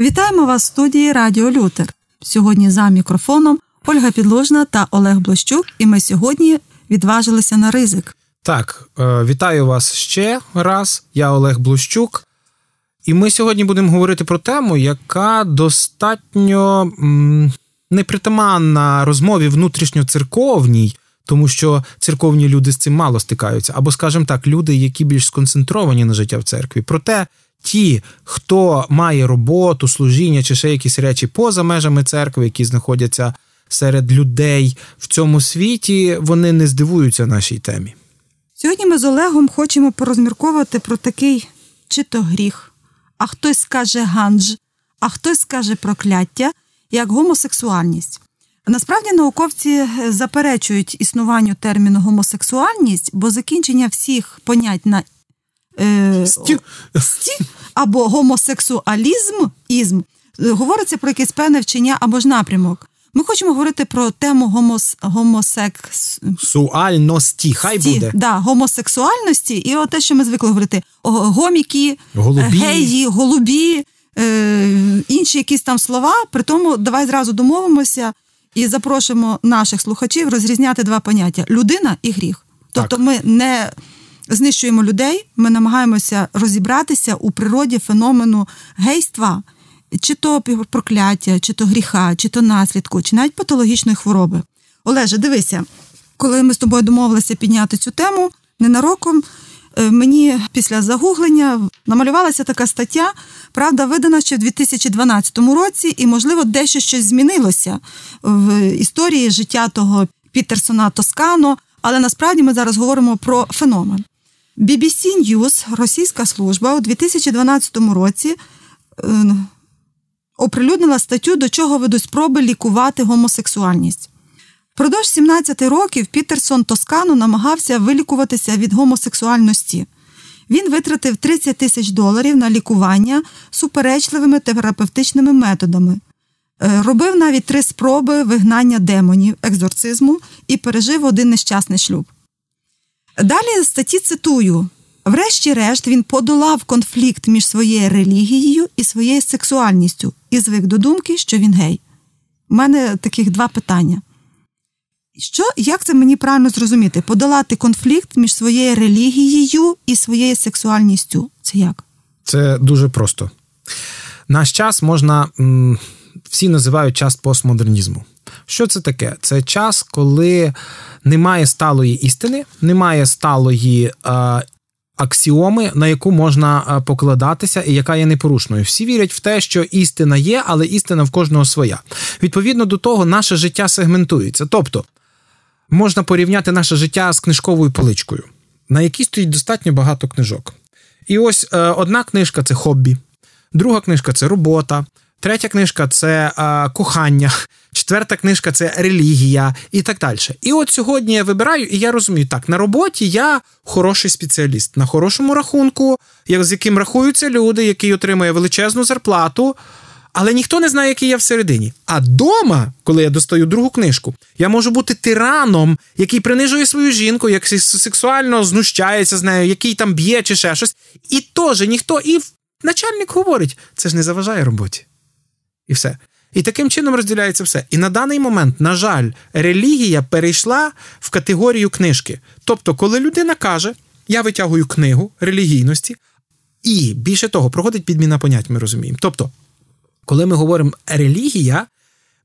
Вітаємо вас в студії Радіо Лютер. Сьогодні за мікрофоном Ольга Підложна та Олег Блощук, і ми сьогодні відважилися на ризик. Так, е, вітаю вас ще раз. Я Олег Блощук. І ми сьогодні будемо говорити про тему, яка достатньо непритаманна розмові внутрішньоцерковній, тому що церковні люди з цим мало стикаються, або, скажімо так, люди, які більш сконцентровані на життя в церкві. Проте ті, хто має роботу, служіння чи ще якісь речі поза межами церкви, які знаходяться серед людей в цьому світі, вони не здивуються нашій темі. Сьогодні ми з Олегом хочемо порозмірковувати про такий чи то гріх, а хтось скаже ганж, а хтось скаже прокляття, як гомосексуальність. Насправді науковці заперечують існуванню терміну гомосексуальність, бо закінчення всіх понять на е, Стю. сті або гомосексуалізм ізм говориться про якесь певне вчення або ж напрямок. Ми хочемо говорити про тему гомос, гомосекс... Суальності, хай буде. Да, гомосексуальності, і те, що ми звикли говорити: гоміки, Голубі. геї, голубі, е, інші якісь там слова. При тому давай зразу домовимося і запрошуємо наших слухачів розрізняти два поняття: людина і гріх. Тобто, Так. ми не знищуємо людей, ми намагаємося розібратися у природі феномену гейства. Чи то прокляття, чи то гріха, чи то наслідку, чи навіть патологічної хвороби. Олеже, дивися, коли ми з тобою домовилися підняти цю тему, ненароком е, мені після загуглення намалювалася така стаття, правда, видана ще в 2012 році, і, можливо, дещо щось змінилося в історії життя того Пітерсона Тоскано, але насправді ми зараз говоримо про феномен. BBC News, російська служба, у 2012 році е, оприлюднила статтю, до чого ведуть спроби лікувати гомосексуальність. Впродовж 17 років Пітерсон Тоскано намагався вилікуватися від гомосексуальності. Він витратив 30 тисяч доларів на лікування суперечливими терапевтичними методами. Е, Робив навіть три спроби вигнання демонів, екзорцизму і пережив один нещасний шлюб. Далі статті цитую: врешті-решт він подолав конфлікт між своєю релігією і своєю сексуальністю і звик до думки, що він гей. У мене таких два питання. Що, як це мені правильно зрозуміти? Подолати конфлікт між своєю релігією і своєю сексуальністю. Це як? Це дуже просто. Наш час можна. Всі називають час постмодернізму. Що це таке? Це час, коли немає сталої істини, немає сталої е, аксіоми, на яку можна е, покладатися і яка є непорушною. Всі вірять в те, що істина є, але істина в кожного своя. Відповідно до того, наше життя сегментується. Тобто, можна порівняти наше життя з книжковою поличкою, на якій стоїть достатньо багато книжок. І ось е, одна книжка це хобі, друга книжка це робота, третя книжка це е, кохання, четверта книжка це релігія і так далі. І от сьогодні я вибираю, і я розумію, так, на роботі я хороший спеціаліст, на хорошому рахунку, як- з яким рахуються люди, який отримує величезну зарплату. Але ніхто не знає, який я всередині. А дома, коли я достаю другу книжку, я можу бути тираном, який принижує свою жінку, як сексуально знущається з нею, який там б'є чи ще щось. І теж ніхто, і начальник говорить, це ж не заважає роботі. І все. І таким чином розділяється все. І на даний момент, на жаль, релігія перейшла в категорію книжки. Тобто, коли людина каже, я витягую книгу релігійності, і більше того, проходить підміна понять, ми розуміємо. Тобто, коли ми говоримо релігія,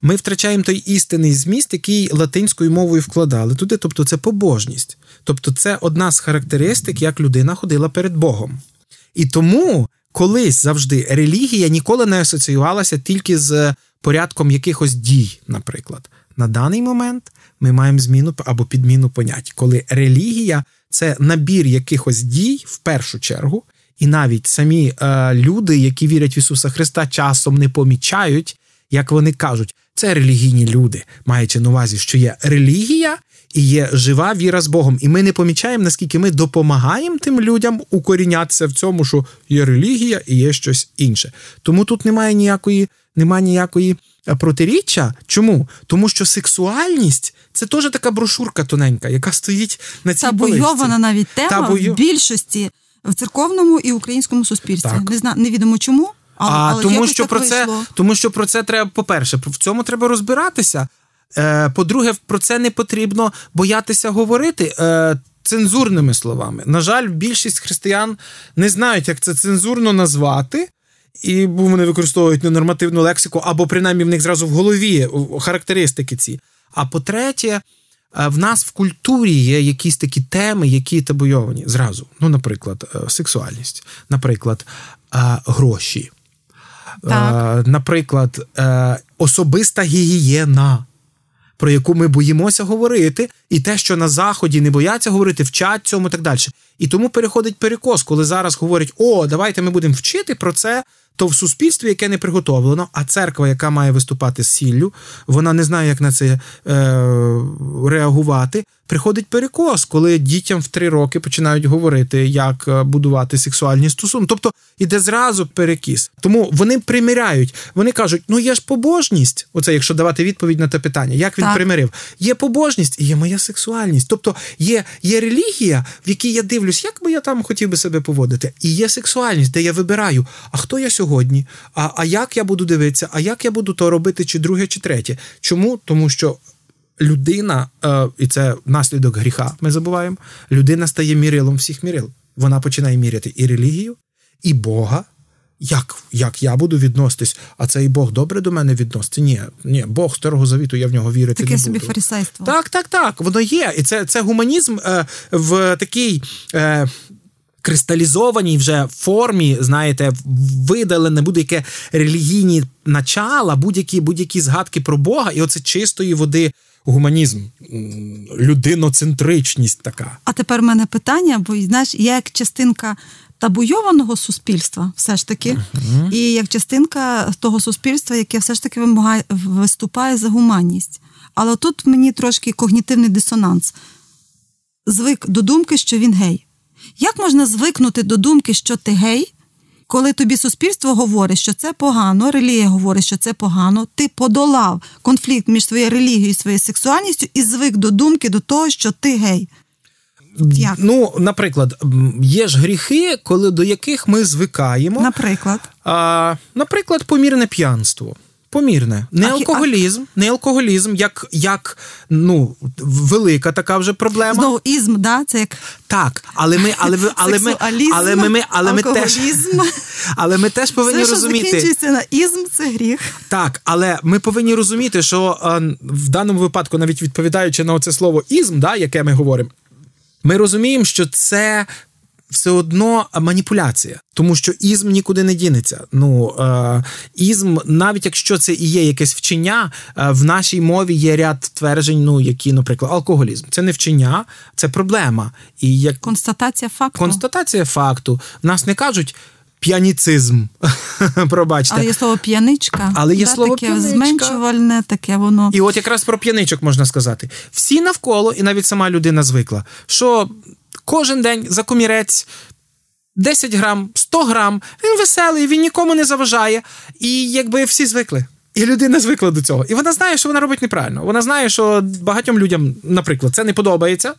ми втрачаємо той істинний зміст, який латинською мовою вкладали туди. Тобто, це побожність. Тобто, це одна з характеристик, як людина ходила перед Богом. І тому колись завжди релігія ніколи не асоціювалася тільки з порядком якихось дій, наприклад. На даний момент ми маємо зміну або підміну понять, коли релігія це набір якихось дій в першу чергу, і навіть самі е, люди, які вірять в Ісуса Христа, часом не помічають, як вони кажуть, це релігійні люди, маючи на увазі, що є релігія і є жива віра з Богом. І ми не помічаємо, наскільки ми допомагаємо тим людям укорінятися в цьому, що є релігія і є щось інше. Тому тут немає ніякої, немає ніякої е, протиріччя. Чому? Тому що сексуальність це теж така брошурка тоненька, яка стоїть на цій поличці. Табуйована навіть тема Табуйо- в більшості в церковному і українському суспільстві. Так. Не зна... Невідомо чому. А, а тому, що про це, тому що про це треба, по-перше, в цьому треба розбиратися. Е, По-друге, про це не потрібно боятися говорити. Е, Цензурними словами. На жаль, більшість християн не знають, як це цензурно назвати, і вони використовують ненормативну лексику, або принаймні в них зразу в голові характеристики ці. А по-третє, е, в нас в культурі є якісь такі теми, які табуйовані зразу. Ну, наприклад, сексуальність, наприклад, гроші, так. наприклад, особиста гігієна. Про яку ми боїмося говорити, і те, що на заході не бояться говорити, вчать цьому і так далі. І тому переходить перекос, коли зараз говорять: о, давайте ми будемо вчити про це, то в суспільстві, яке не приготовлено, а церква, яка має виступати з сіллю, вона не знає, як на це е, реагувати. Приходить перекос, коли дітям в три роки починають говорити, як е, будувати сексуальні стосунки. Тобто іде зразу перекіс. Тому вони примиряють. Вони кажуть: ну є ж побожність. Оце, якщо давати відповідь на те питання, як він так. примирив? Є побожність і є моя сексуальність. Тобто є є релігія, в якій я дивлюсь, як би я там хотів би себе поводити, і є сексуальність, де я вибираю, а хто я сьогодні, а, а як я буду дивитися, а як я буду то робити, чи друге, чи третє. Чому? Тому що людина, е, і це наслідок гріха, ми забуваємо, людина стає мірилом всіх мірил. Вона починає міряти і релігію, і Бога. Як як я буду відноситись, а цей Бог добре до мене відноситься? Ні, ні, Бог старого завіту, я в нього вірити Таке не собі буду. фарисейство. Так, так, так. Воно є. І це це гуманізм е, в такій е, кристалізованій вже формі, знаєте, видалене будь-яке релігійні начала, будь-які будь-які згадки про Бога, і оце чистої води гуманізм, людиноцентричність така. А тепер в мене питання, бо знаєш, я як частинка. Табуйованого суспільства, все ж таки, uh-huh. і як частинка того суспільства, яке все ж таки вимагає виступає за гуманність. Але тут мені трошки когнітивний дисонанс. Звик до думки, що він гей. Як можна звикнути до думки, що ти гей, коли тобі суспільство говорить, що це погано, релігія говорить, що це погано, ти подолав конфлікт між своєю релігією і своєю сексуальністю і звик до думки до того, що ти гей. Як? Ну, наприклад, є ж гріхи, коли до яких ми звикаємо. Наприклад, А, наприклад, помірне п'янство. Помірне, не а, алкоголізм, а... не алкоголізм, як як ну велика така вже проблема. Знову ізм, да? Це як так, але ми, але ви, але ми, але ми, ми, але ми теж але ми теж повинні Все, розуміти. що закінчується на ізм, це гріх. Так, але ми повинні розуміти, що а, в даному випадку, навіть відповідаючи на це слово ізм, да, яке ми говоримо. Ми розуміємо, що це все одно маніпуляція, тому що ізм нікуди не дінеться. Ну е, ізм, навіть якщо це і є якесь вчення, е, в нашій мові є ряд тверджень, ну які, наприклад, алкоголізм. Це не вчення, це проблема. І як констатація факту. Констатація факту. Нас не кажуть. П'яніцизм, пробачте. Але є слово п'яничка, але є да, слово таке п'яничка. зменшувальне, таке воно. І от якраз про п'яничок можна сказати. Всі навколо, і навіть сама людина звикла, що кожен день за комірець. 10 грам, 100 грам, він веселий, він нікому не заважає. І якби всі звикли. І людина звикла до цього. І вона знає, що вона робить неправильно. Вона знає, що багатьом людям, наприклад, це не подобається.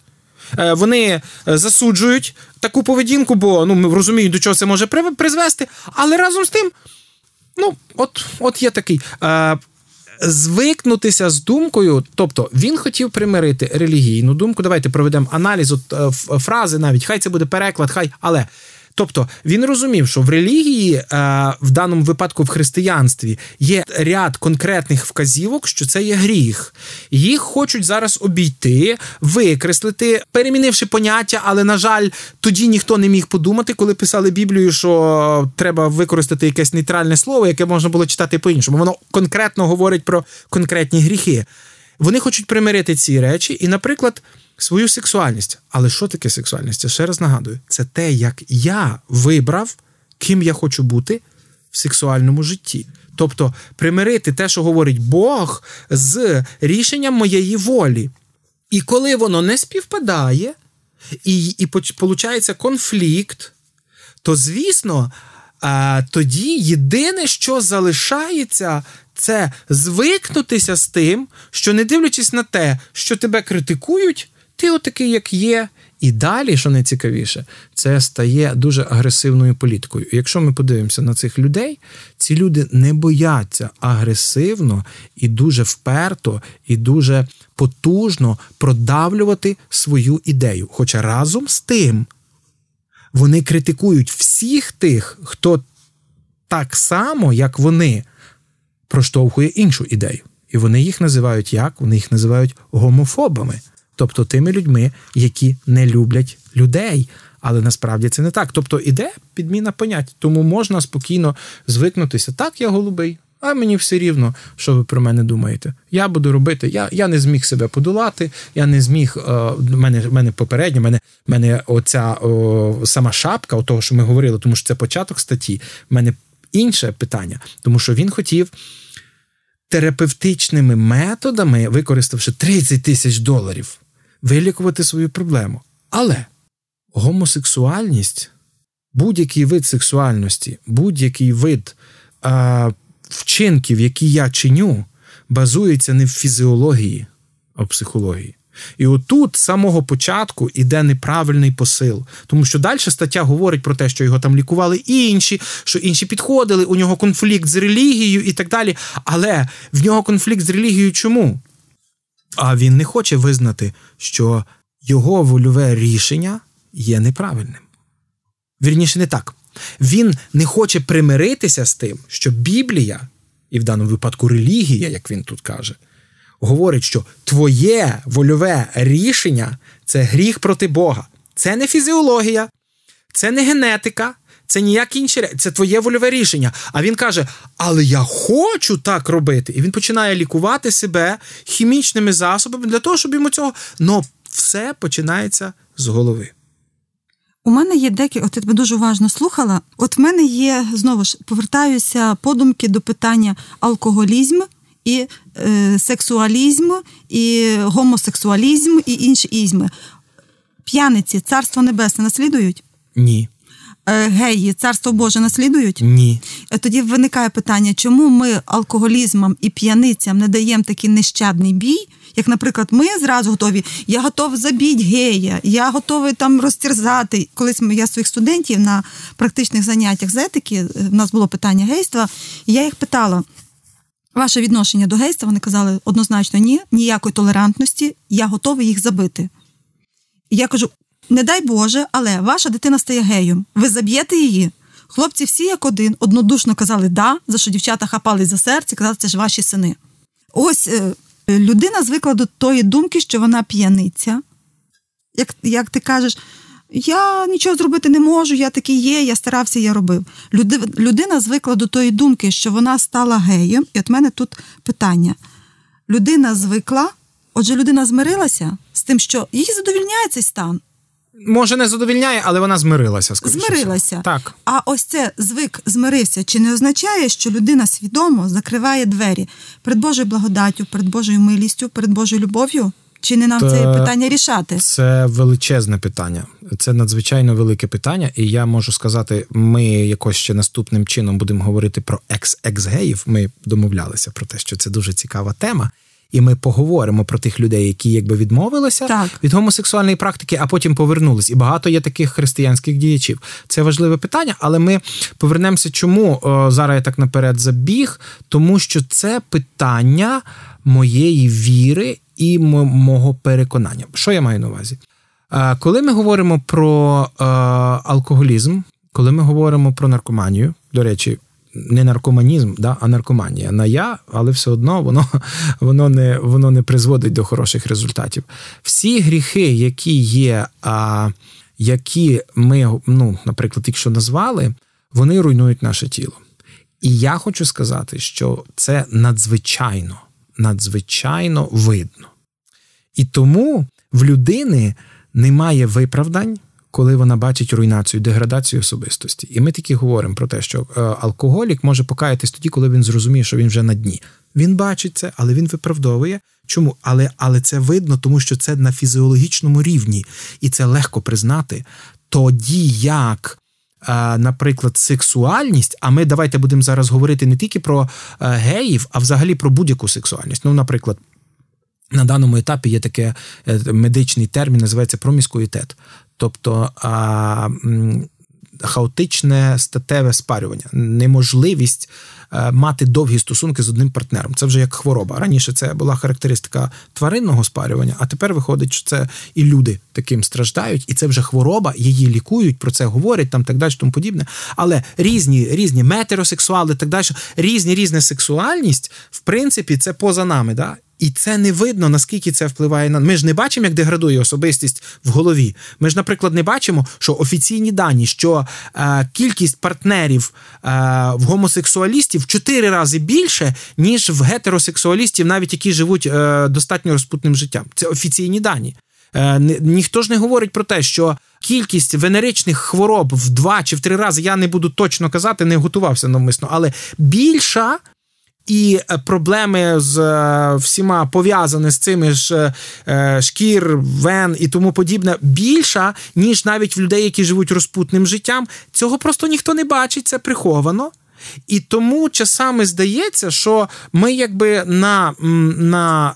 Е, вони е, засуджують таку поведінку, бо ну, розуміють, до чого це може призвести. Але разом з тим, ну, от от є такий. Звикнутися з думкою, тобто він хотів примирити релігійну думку. Давайте проведемо аналіз от, е, фрази, навіть хай це буде переклад, хай але. Тобто він розумів, що в релігії, е, в даному випадку в християнстві, є ряд конкретних вказівок, що це є гріх. Їх хочуть зараз обійти, викреслити, перемінивши поняття, але, на жаль, тоді ніхто не міг подумати, коли писали Біблію, що треба використати якесь нейтральне слово, яке можна було читати по-іншому. Воно конкретно говорить про конкретні гріхи. Вони хочуть примирити ці речі, і, наприклад свою сексуальність. Але що таке сексуальність? Я ще раз нагадую, це те, як я вибрав, ким я хочу бути в сексуальному житті. Тобто примирити те, що говорить Бог, з рішенням моєї волі. І коли воно не співпадає, і і получається конфлікт, то, звісно, тоді єдине, що залишається, це звикнутися з тим, що не дивлячись на те, що тебе критикують, ти отакий, як є, І далі, що найцікавіше, це стає дуже агресивною політикою. Якщо ми подивимося на цих людей, ці люди не бояться агресивно і дуже вперто, і дуже потужно продавлювати свою ідею. Хоча разом з тим вони критикують всіх тих, хто так само, як вони, проштовхує іншу ідею. І вони їх називають як? Вони їх називають гомофобами, тобто тими людьми, які не люблять людей. Але насправді це не так. Тобто іде підміна понять. Тому можна спокійно звикнутися. Так, я голубий, а мені все рівно, що ви про мене думаєте. Я буду робити. Я я не зміг себе подолати, я не зміг. Е, мене мене попередньо, мене мене оця о, сама шапка, о того, що ми говорили, тому що це початок статті. Мене інше питання, тому що він хотів терапевтичними методами, використавши 30 тисяч доларів, вилікувати свою проблему. Але гомосексуальність, будь-який вид сексуальності, будь-який вид а, вчинків, які я чиню, базується не в фізіології, а в психології. І отут з самого початку іде неправильний посил, тому що далі стаття говорить про те, що його там лікували інші, що інші підходили, у нього конфлікт з релігією і так далі. Але в нього конфлікт з релігією чому? А він не хоче визнати, що його вольове рішення є неправильним. Вірніше, не так. Він не хоче примиритися з тим, що Біблія, і в даному випадку релігія, як він тут каже говорить, що твоє вольове рішення це гріх проти Бога. Це не фізіологія, це не генетика, це ніякі інші це твоє вольове рішення. А він каже: Але я хочу так робити. І він починає лікувати себе хімічними засобами для того, щоб йому цього. Но все починається з голови. У мене є декілька, от я тебе дуже уважно слухала. От в мене є знову ж повертаюся подумки до питання алкоголізм і е, сексуалізм, і гомосексуалізм, і інші ізми. П'яниці царство небесне наслідують? Ні. Е, геї, царство Боже наслідують? Ні. Е, тоді виникає питання, чому ми алкоголізмам і п'яницям не даємо такий нещадний бій? Як, наприклад, ми зразу готові, я готов забіть гея, я готовий там розтерзати. Колись я своїх студентів на практичних заняттях з етики, е, в нас було питання гейства, і я їх питала: Ваше відношення до гейства, вони казали однозначно ні, ніякої толерантності, я готовий їх забити. Я кажу: не дай Боже, але ваша дитина стає геєм. Ви заб'єте її. Хлопці всі як один однодушно казали да, за що дівчата хапали за серце, казали, це ж ваші сини. Ось е, людина звикла до тої думки, що вона п'яниця. Як, Як ти кажеш, я нічого зробити не можу, я такий є, я старався, я робив. Люди, людина звикла до тої думки, що вона стала геєм, і от мене тут питання. Людина звикла, отже, людина змирилася з тим, що її задовільняє цей стан. Може, не задовільняє, але вона змирилася. Змирилася. Так. А ось це звик змирився. Чи не означає, що людина свідомо закриває двері перед Божою благодаттю, перед Божою милістю, перед Божою любов'ю? Чи не нам це питання рішати? Це величезне питання. Це надзвичайно велике питання, і я можу сказати, ми якось ще наступним чином будемо говорити про екс-екс-геїв. Ми домовлялися про те, що це дуже цікава тема. І ми поговоримо про тих людей, які якби відмовилися так. від гомосексуальної практики, а потім повернулись. І багато є таких християнських діячів. Це важливе питання, але ми повернемося. Чому О, зараз я так наперед забіг? Тому що це питання моєї віри і мого переконання. Що я маю на увазі? Коли ми говоримо про алкоголізм, коли ми говоримо про наркоманію, до речі, не наркоманізм, да, а наркоманія на я, але все одно воно воно, не воно не призводить до хороших результатів. Всі гріхи, які є, а, які ми, ну, наприклад, якщо назвали, вони руйнують наше тіло. І я хочу сказати, що це надзвичайно, надзвичайно видно. І тому в людини немає виправдань, коли вона бачить руйнацію, деградацію особистості. І ми таки говоримо про те, що е, алкоголік може покаятись тоді, коли він зрозуміє, що він вже на дні. Він бачить це, але він виправдовує. Чому? Але але це видно, тому що це на фізіологічному рівні, і це легко признати. Тоді як. Е, наприклад, сексуальність, а ми давайте будемо зараз говорити не тільки про е, геїв, а взагалі про будь-яку сексуальність. Ну, наприклад, на даному етапі є таке е, медичний термін, називається проміскуїтет. Тобто а, хаотичне статеве спарювання, неможливість е, мати довгі стосунки з одним партнером. Це вже як хвороба. Раніше це була характеристика тваринного спарювання, а тепер виходить, що це і люди таким страждають, і це вже хвороба, її лікують, про це говорять, там так далі, тому подібне. Але різні різні метеросексуали, так далі, різні різна сексуальність, в принципі, це поза нами. Да? І це не видно, наскільки це впливає на. Ми ж не бачимо, як деградує особистість в голові. Ми ж, наприклад, не бачимо, що офіційні дані, що е, кількість партнерів е, в гомосексуалістів в чотири рази більше, ніж в гетеросексуалістів, навіть які живуть е, достатньо розпутним життям. Це офіційні дані. Е, ніхто ж не говорить про те, що кількість венеричних хвороб в два чи в три рази я не буду точно казати, не готувався навмисно, але більша і е, проблеми з е, всіма пов'язані з цими ж е, шкір, вен і тому подібне більша, ніж навіть в людей, які живуть розпутним життям. Цього просто ніхто не бачить, це приховано. І тому часами здається, що ми якби на на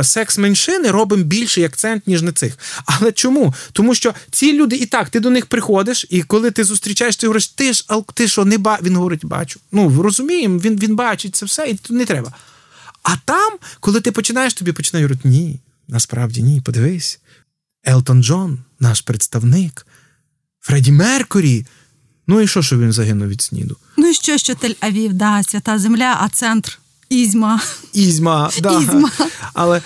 е, секс меншини робимо більший акцент, ніж на цих. Але чому? Тому що ці люди і так, ти до них приходиш, і коли ти зустрічаєш, ти говориш, ти ж ти що, не ба. Він говорить, бачу. Ну, розуміємо, він він бачить це все, і тут не треба. А там, коли ти починаєш, тобі починають говорити, ні, насправді ні, подивись. Елтон Джон, наш представник, Фредді Меркурі. Ну і що, що він загинув від сніду? Ну і що, що Тель-Авів, да, свята земля, а центр Ізьма. Ізьма, да. Ізьма. Але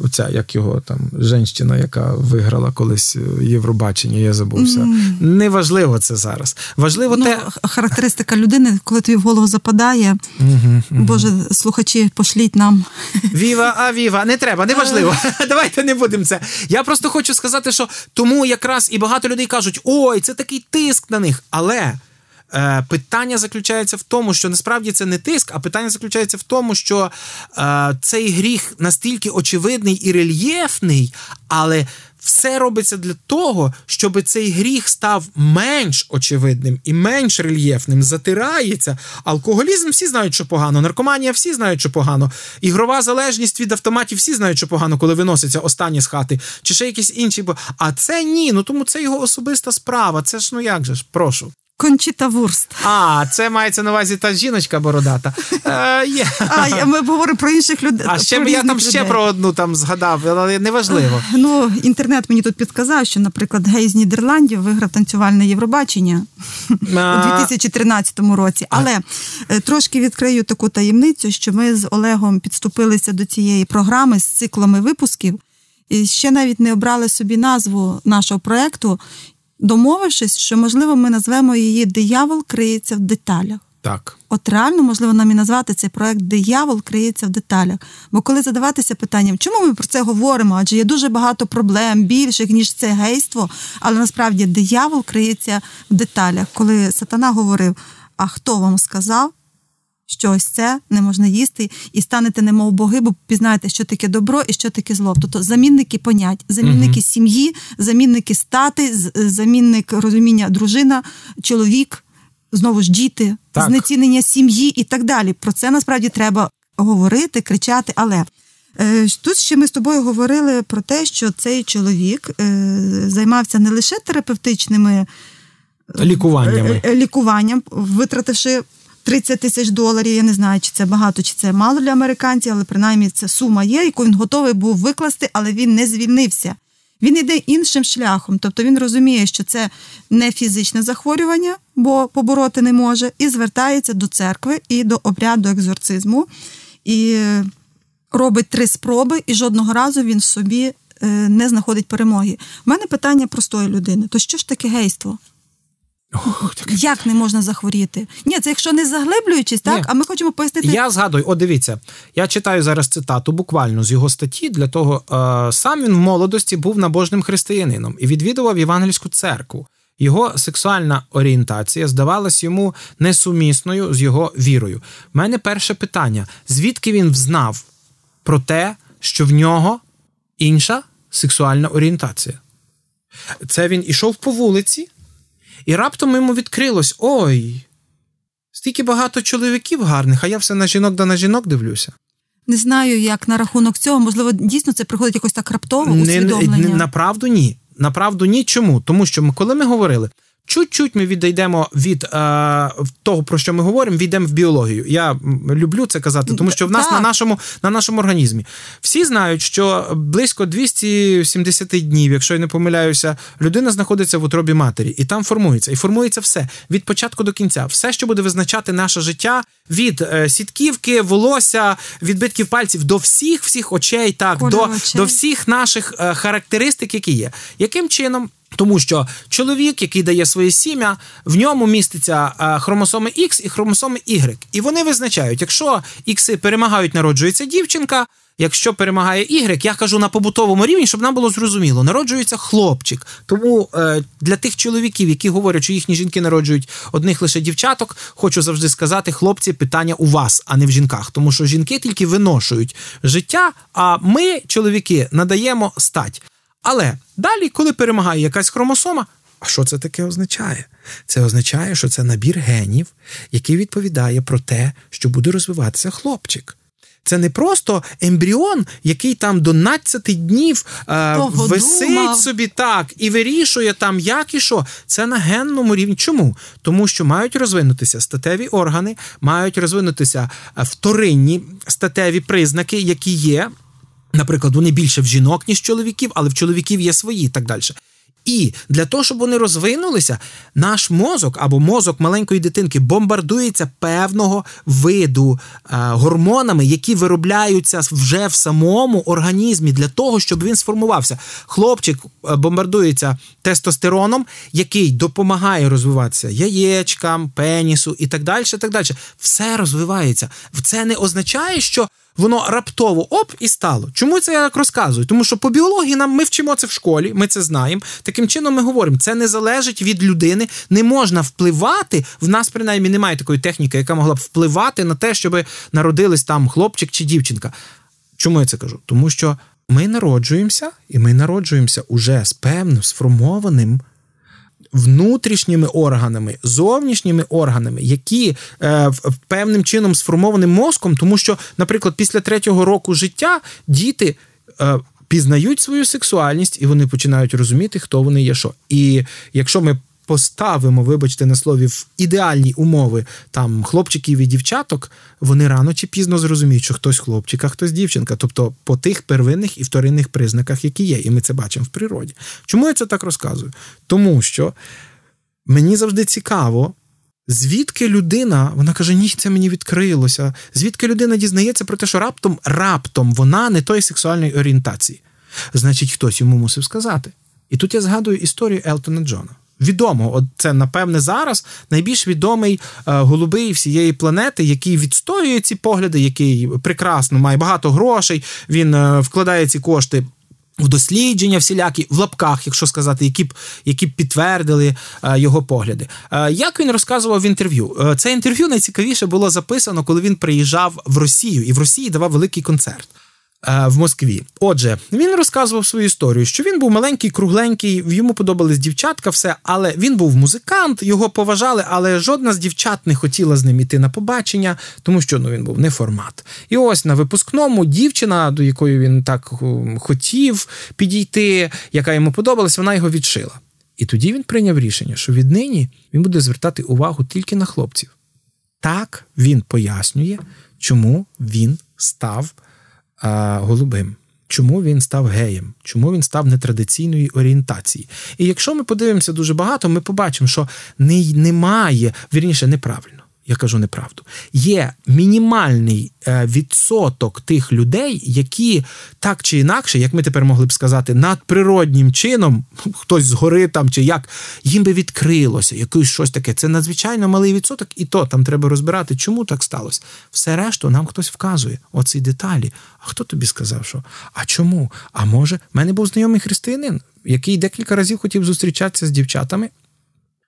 оця, як його там, женщина, яка виграла колись е, Євробачення, я забувся. Mm. Неважливо це зараз. Важливо ну, те. Характеристика людини, коли тобі в голову западає. Mm-hmm, Боже, слухачі, пошліть нам. Віва, а віва, не треба, неважливо. Давайте не будемо це. Я просто хочу сказати, що тому якраз і багато людей кажуть: ой, це такий тиск на них. Але. Е, питання заключається в тому, що насправді це не тиск, а питання заключається в тому, що е, цей гріх настільки очевидний і рельєфний, але все робиться для того, щоб цей гріх став менш очевидним і менш рельєфним, затирається. Алкоголізм всі знають, що погано, наркоманія всі знають, що погано. Ігрова залежність від автоматів всі знають, що погано, коли виноситься останні з хати, чи ще якісь інші. А це ні. Ну тому це його особиста справа. Це ж ну як же ж, прошу. Кончіта Вурст. А, це мається на увазі та жіночка бородата. Е, є. А ми говоримо про інших людей. А ще я там людей. ще про одну там згадав, але неважливо. Ну, інтернет мені тут підказав, що, наприклад, гей з Нідерландів виграв танцювальне Євробачення а... у 2013 році. Але а... Е, трошки відкрию таку таємницю, що ми з Олегом підступилися до цієї програми з циклами випусків. І ще навіть не обрали собі назву нашого проекту домовившись, що можливо ми назвемо її Диявол криється в деталях. Так. От реально можливо нам і назвати цей проект Диявол криється в деталях. Бо коли задаватися питанням, чому ми про це говоримо? Адже є дуже багато проблем, більших, ніж це гейство, але насправді диявол криється в деталях. Коли сатана говорив: А хто вам сказав, що ось це не можна їсти, і станете немов боги, бо пізнаєте, що таке добро і що таке зло. Тобто замінники понять, замінники uh сім'ї, замінники стати, замінник розуміння дружина, чоловік, знову ж діти, так. знецінення сім'ї і так далі. Про це насправді треба говорити, кричати. Але е, тут ще ми з тобою говорили про те, що цей чоловік е, займався не лише терапевтичними лікуваннями, е, лікуванням, витративши. 30 тисяч доларів. Я не знаю, чи це багато, чи це мало для американців, але принаймні це сума є, яку він готовий був викласти, але він не звільнився. Він йде іншим шляхом, тобто він розуміє, що це не фізичне захворювання, бо побороти не може, і звертається до церкви і до обряду екзорцизму, і робить три спроби, і жодного разу він в собі е, не знаходить перемоги. У мене питання простої людини: то що ж таке гейство? Ох, так... Як не можна захворіти? Ні, це якщо не заглиблюючись, так? Ні. А ми хочемо пояснити. Я згадую, о, дивіться, я читаю зараз цитату буквально з його статті. Для того е, сам він в молодості був набожним християнином і відвідував євангельську церкву. Його сексуальна орієнтація здавалась йому несумісною з його вірою. У мене перше питання: звідки він взнав про те, що в нього інша сексуальна орієнтація? Це він ішов по вулиці. І раптом йому відкрилось: ой, стільки багато чоловіків гарних, а я все на жінок да на жінок дивлюся. Не знаю, як на рахунок цього, можливо, дійсно це приходить якось так раптово усвідомлення. Не, не, направду ні. Направду ні. Чому? Тому що ми, коли ми говорили, Чуть-чуть ми відійдемо від е, того, про що ми говоримо, війдемо в біологію. Я люблю це казати, тому що в нас на нашому на нашому організмі всі знають, що близько 270 днів, якщо я не помиляюся, людина знаходиться в утробі матері, і там формується. І формується все від початку до кінця. Все, що буде визначати наше життя від е, сітківки, волосся, відбитків пальців до всіх всіх очей, так до, очей. до всіх наших е, характеристик, які є. Яким чином? Тому що чоловік, який дає своє сім'я, в ньому міститься е, хромосоми X і хромосоми Y. І вони визначають, якщо X перемагають, народжується дівчинка. Якщо перемагає Y, я кажу на побутовому рівні, щоб нам було зрозуміло, народжується хлопчик. Тому е, для тих чоловіків, які говорять, що їхні жінки народжують одних лише дівчаток, хочу завжди сказати, хлопці, питання у вас, а не в жінках. Тому що жінки тільки виношують життя, а ми, чоловіки, надаємо стать. Але далі, коли перемагає якась хромосома, а що це таке означає? Це означає, що це набір генів, який відповідає про те, що буде розвиватися хлопчик. Це не просто ембріон, який там до 12 днів е, висить думав. собі так і вирішує там, як і що. Це на генному рівні. Чому? Тому що мають розвинутися статеві органи, мають розвинутися е, вторинні статеві признаки, які є Наприклад, вони більше в жінок, ніж чоловіків, але в чоловіків є свої і так далі. І для того, щоб вони розвинулися, наш мозок або мозок маленької дитинки бомбардується певного виду е, гормонами, які виробляються вже в самому організмі для того, щоб він сформувався. Хлопчик е, бомбардується тестостероном, який допомагає розвиватися яєчкам, пенісу і так далі. так далі. Все розвивається. Це не означає, що воно раптово оп і стало. Чому це я так розказую? Тому що по біології нам ми вчимо це в школі, ми це знаємо. Таким чином ми говоримо, це не залежить від людини, не можна впливати. В нас принаймні немає такої техніки, яка могла б впливати на те, щоб народились там хлопчик чи дівчинка. Чому я це кажу? Тому що ми народжуємося, і ми народжуємося уже з певним сформованим внутрішніми органами, зовнішніми органами, які е, певним чином сформовані мозком, тому що, наприклад, після третього року життя діти. Е, Пізнають свою сексуальність і вони починають розуміти, хто вони є, що. І якщо ми поставимо, вибачте, на слові, в ідеальні умови там хлопчиків і дівчаток, вони рано чи пізно зрозуміють, що хтось хлопчик, а хтось дівчинка. Тобто по тих первинних і вторинних признаках, які є, і ми це бачимо в природі. Чому я це так розказую? Тому що мені завжди цікаво. Звідки людина, вона каже, ні, це мені відкрилося. Звідки людина дізнається про те, що раптом раптом вона не тої сексуальної орієнтації. Значить, хтось йому мусив сказати. І тут я згадую історію Елтона Джона відомо. От це, напевне, зараз найбільш відомий е, голубий всієї планети, який відстоює ці погляди, який прекрасно має багато грошей. Він е, вкладає ці кошти. В дослідження всілякі в лапках, якщо сказати, які б які б підтвердили е, його погляди. Е, як він розказував в інтерв'ю? Е, це інтерв'ю найцікавіше було записано, коли він приїжджав в Росію і в Росії давав великий концерт. Е, в Москві. Отже, він розказував свою історію, що він був маленький, кругленький, йому подобались дівчатка, все, але він був музикант, його поважали, але жодна з дівчат не хотіла з ним іти на побачення, тому що ну, він був не формат. І ось на випускному дівчина, до якої він так хотів підійти, яка йому подобалась, вона його відшила. І тоді він прийняв рішення, що віднині він буде звертати увагу тільки на хлопців. Так він пояснює, чому він став а, голубим. Чому він став геєм? Чому він став нетрадиційної орієнтації? І якщо ми подивимося дуже багато, ми побачимо, що не, немає, вірніше, неправильно я кажу неправду. Є мінімальний е, відсоток тих людей, які так чи інакше, як ми тепер могли б сказати, надприроднім чином, хтось згори там чи як, їм би відкрилося якось щось таке. Це надзвичайно малий відсоток, і то там треба розбирати, чому так сталося. Все решту нам хтось вказує, оці деталі. А хто тобі сказав, що? А чому? А може, в мене був знайомий християнин, який декілька разів хотів зустрічатися з дівчатами.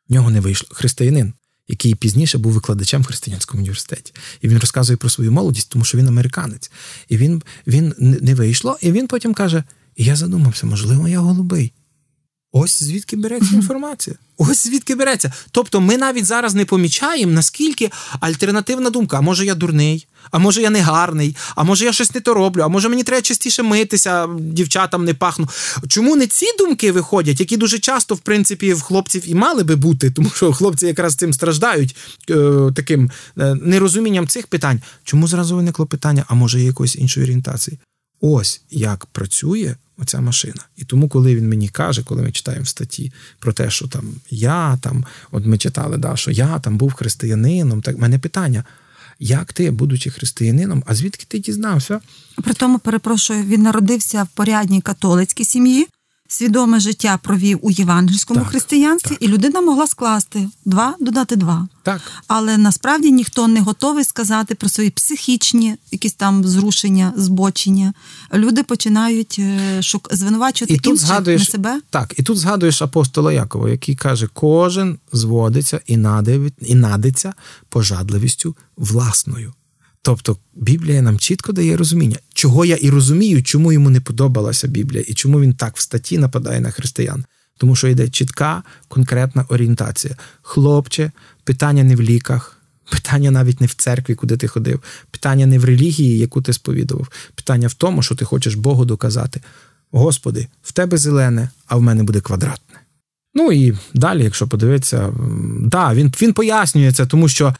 В нього не вийшло християнин який пізніше був викладачем в християнському університеті. І він розказує про свою молодість, тому що він американець. І він він не вийшло, і він потім каже: я задумався, можливо, я голубий. Ось звідки береться інформація. Ось звідки береться. Тобто ми навіть зараз не помічаємо, наскільки альтернативна думка, а може я дурний, а може я не гарний, а може я щось не то роблю, а може мені треба частіше митися, дівчатам не пахну. Чому не ці думки виходять, які дуже часто, в принципі, в хлопців і мали би бути, тому що хлопці якраз цим страждають е, таким е, нерозумінням цих питань. Чому зразу виникло питання, а може є якоїсь іншої орієнтації? Ось як працює оця машина. І тому, коли він мені каже, коли ми читаємо в статті про те, що там я там, от ми читали, да, що я там був християнином, так мене питання. Як ти, будучи християнином, а звідки ти дізнався? При тому, перепрошую, він народився в порядній католицькій сім'ї, свідоме життя провів у євангельському Так, християнстві, так. і людина могла скласти два додати два. Так. Але насправді ніхто не готовий сказати про свої психічні якісь там зрушення, збочення. Люди починають е, шук... звинувачувати І тут згадуєш не себе. Так, і тут згадуєш апостола Якова, який каже: кожен зводиться і надивить, і надиться пожадливістю власною. Тобто Біблія нам чітко дає розуміння, чого я і розумію, чому йому не подобалася Біблія, і чому він так в статті нападає на християн. Тому що йде чітка, конкретна орієнтація. Хлопче, питання не в ліках, питання навіть не в церкві, куди ти ходив, питання не в релігії, яку ти сповідував. Питання в тому, що ти хочеш Богу доказати: Господи, в тебе зелене, а в мене буде квадратне. Ну і далі, якщо подивитися, да, він, він пояснює це, тому що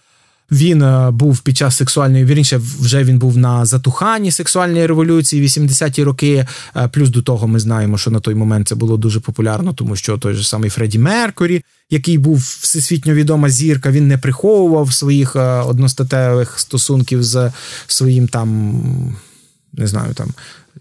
він е, був під час сексуальної вірніше, вже він був на затуханні сексуальної революції 80-ті роки. Е, Плюс до того ми знаємо, що на той момент це було дуже популярно, тому що той же самий Фредді Меркурі, який був всесвітньо відома зірка, він не приховував своїх е, одностатевих стосунків з своїм там, не знаю, там.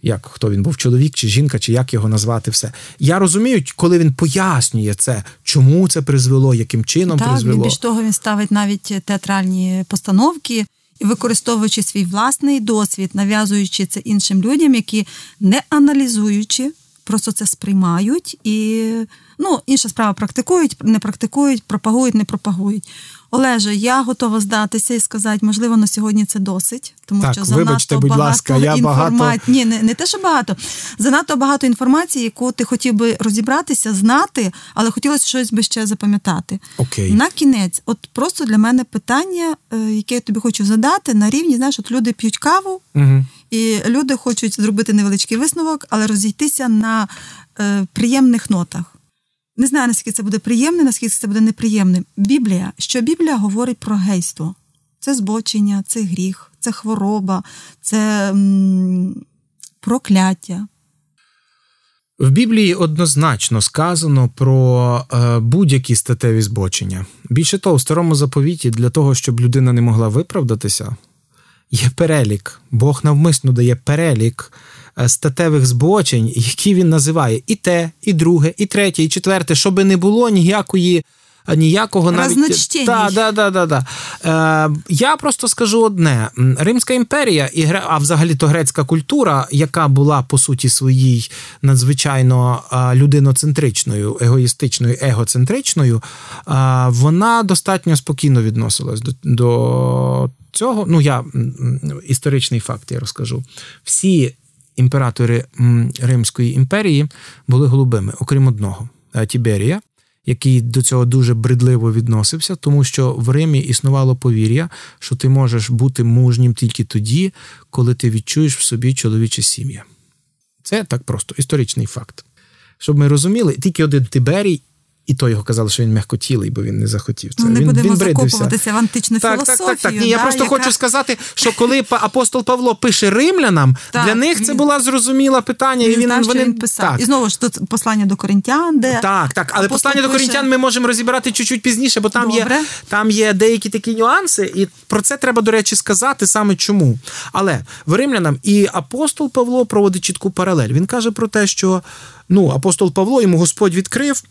Як хто він був, чоловік чи жінка, чи як його назвати, все. Я розумію, коли він пояснює це, чому це призвело, яким чином Так, призвело. він більш того, він ставить навіть театральні постановки і використовуючи свій власний досвід, нав'язуючи це іншим людям, які не аналізуючи, просто це сприймають і ну, інша справа практикують, не практикують, пропагують, не пропагують. Олеже, я готова здатися і сказати, можливо, на сьогодні це досить, тому Так, що вибачте, занадто будь багато ласка, я інформації. багато- Ні, не, не те, що багато. Занадто багато інформації, яку ти хотів би розібратися, знати, але хотілося щось би ще запам'ятати. Окей. На кінець, от просто для мене питання, е, яке я тобі хочу задати, на рівні, знаєш, от люди п'ють каву, Угу. і люди хочуть зробити невеличкий висновок, але розійтися на е, приємних нотах. Не знаю, наскільки це буде приємне, наскільки це буде неприємним. Біблія, що Біблія говорить про гейство? Це збочення, це гріх, це хвороба, це м, прокляття. В Біблії однозначно сказано про е, будь-які статеві збочення. Більше того, в старому заповіті для того, щоб людина не могла виправдатися, є перелік. Бог навмисно дає перелік статевих збочень, які він називає і те, і друге, і третє, і четверте, щоби не було ніякої. Ніякого навіть та, да, да, да, да. Е, я просто скажу одне: Римська імперія, і а взагалі то грецька культура, яка була по суті своїй надзвичайно е, людиноцентричною, егоїстичною, егоцентричною, е, вона достатньо спокійно відносилась до, до цього. Ну, я історичний факт я розкажу. Всі імператори Римської імперії були голубими, окрім одного е, Тіберія який до цього дуже бредливо відносився, тому що в Римі існувало повір'я, що ти можеш бути мужнім тільки тоді, коли ти відчуєш в собі чоловіче сім'я. Це так просто історичний факт. Щоб ми розуміли, тільки один Тиберій, і то його казали, що він м'якотілий, бо він не захотів. Це Ну, не він, будемо він закопуватися в античну Так, філософію. так, так, так. Ні, я просто яка- хочу сказати, що коли апостол Павло пише римлянам, Так, для них це він- була зрозуміла питання, і Він він знав, що вони він писав. Так. І знову ж тут послання до коринтян, де Так, так, але апостол послання до пише- коринтян ми можемо розібрати чуть-чуть пізніше, бо там є, там є деякі такі нюанси, і про це треба, до речі, сказати саме чому. Але в римлянам і апостол Павло проводить чітку паралель. Він каже про те, що ну, апостол Павло йому Господь відкрив.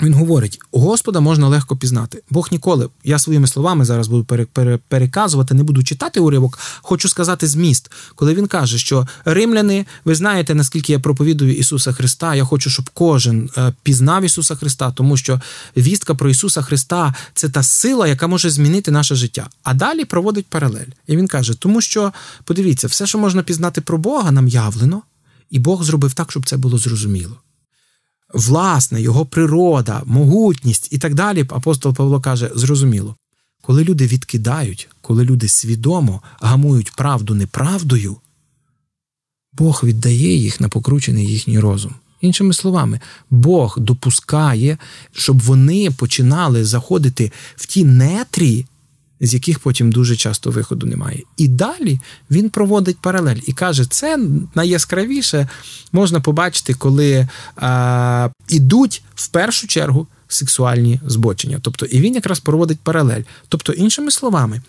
Він говорить: Господа можна легко пізнати. Бог ніколи. Я своїми словами зараз буду пере- пере- переказувати, не буду читати уривок. Хочу сказати зміст, коли він каже, що римляни, ви знаєте, наскільки я проповідую Ісуса Христа. Я хочу, щоб кожен е, пізнав Ісуса Христа, тому що вістка про Ісуса Христа це та сила, яка може змінити наше життя. А далі проводить паралель. І він каже: тому що подивіться, все, що можна пізнати про Бога, нам явлено, і Бог зробив так, щоб це було зрозуміло. Власне, його природа, могутність і так далі, апостол Павло каже: зрозуміло, коли люди відкидають, коли люди свідомо гамують правду неправдою, Бог віддає їх на покручений їхній розум. Іншими словами, Бог допускає, щоб вони починали заходити в ті нетрі, з яких потім дуже часто виходу немає. І далі він проводить паралель і каже, це найяскравіше можна побачити, коли а, ідуть в першу чергу сексуальні збочення. Тобто, і він якраз проводить паралель. Тобто, іншими словами,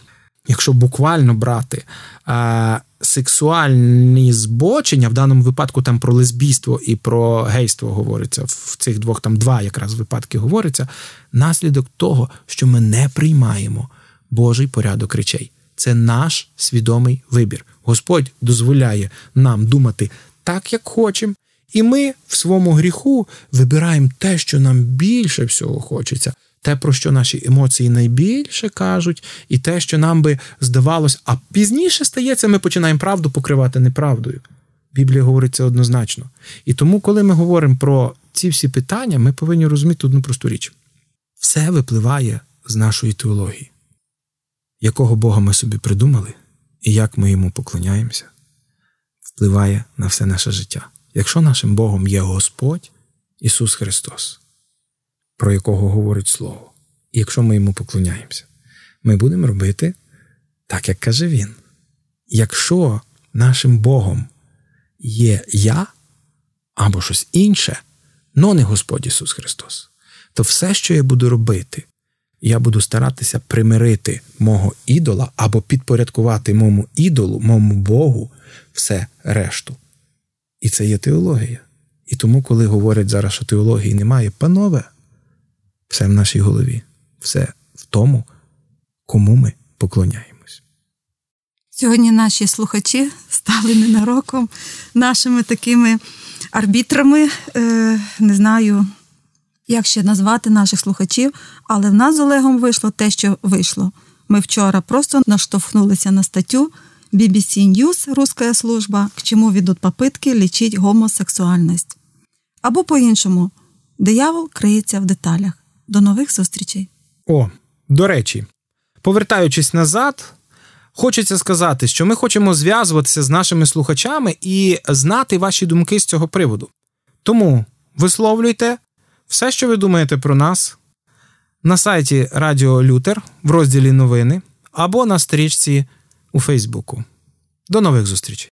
якщо буквально брати а, сексуальні збочення, в даному випадку там про лесбійство і про гейство говориться, в цих двох там два якраз випадки говориться, наслідок того, що ми не приймаємо Божий порядок речей. Це наш свідомий вибір. Господь дозволяє нам думати так, як хочемо, і ми в своєму гріху вибираємо те, що нам більше всього хочеться, те, про що наші емоції найбільше кажуть, і те, що нам би здавалось, а пізніше стається, ми починаємо правду покривати неправдою. Біблія говорить це однозначно. І тому, коли ми говоримо про ці всі питання, ми повинні розуміти одну просту річ: все випливає з нашої теології якого Бога ми собі придумали і як ми йому поклоняємося, впливає на все наше життя. Якщо нашим Богом є Господь Ісус Христос, про якого говорить Слово, і якщо ми йому поклоняємося, ми будемо робити так, як каже Він. Якщо нашим Богом є я або щось інше, но не Господь Ісус Христос, то все, що я буду робити, я буду старатися примирити мого ідола або підпорядкувати моєму ідолу, моєму Богу, все решту. І це є теологія. І тому, коли говорять зараз, що теології немає, панове, все в нашій голові, все в тому, кому ми поклоняємось. Сьогодні наші слухачі стали ненароком нашими такими арбітрами, е, не знаю як ще назвати наших слухачів, але в нас з Олегом вийшло те, що вийшло. Ми вчора просто наштовхнулися на статтю BBC News Русская служба, к чому ведуть попитки лічить гомосексуальність. Або по-іншому, диявол криється в деталях. До нових зустрічей. О, до речі, повертаючись назад, хочеться сказати, що ми хочемо зв'язуватися з нашими слухачами і знати ваші думки з цього приводу. Тому висловлюйте все, що ви думаєте про нас, на сайті Радіо Лютер в розділі Новини або на стрічці у Фейсбуку. До нових зустрічей!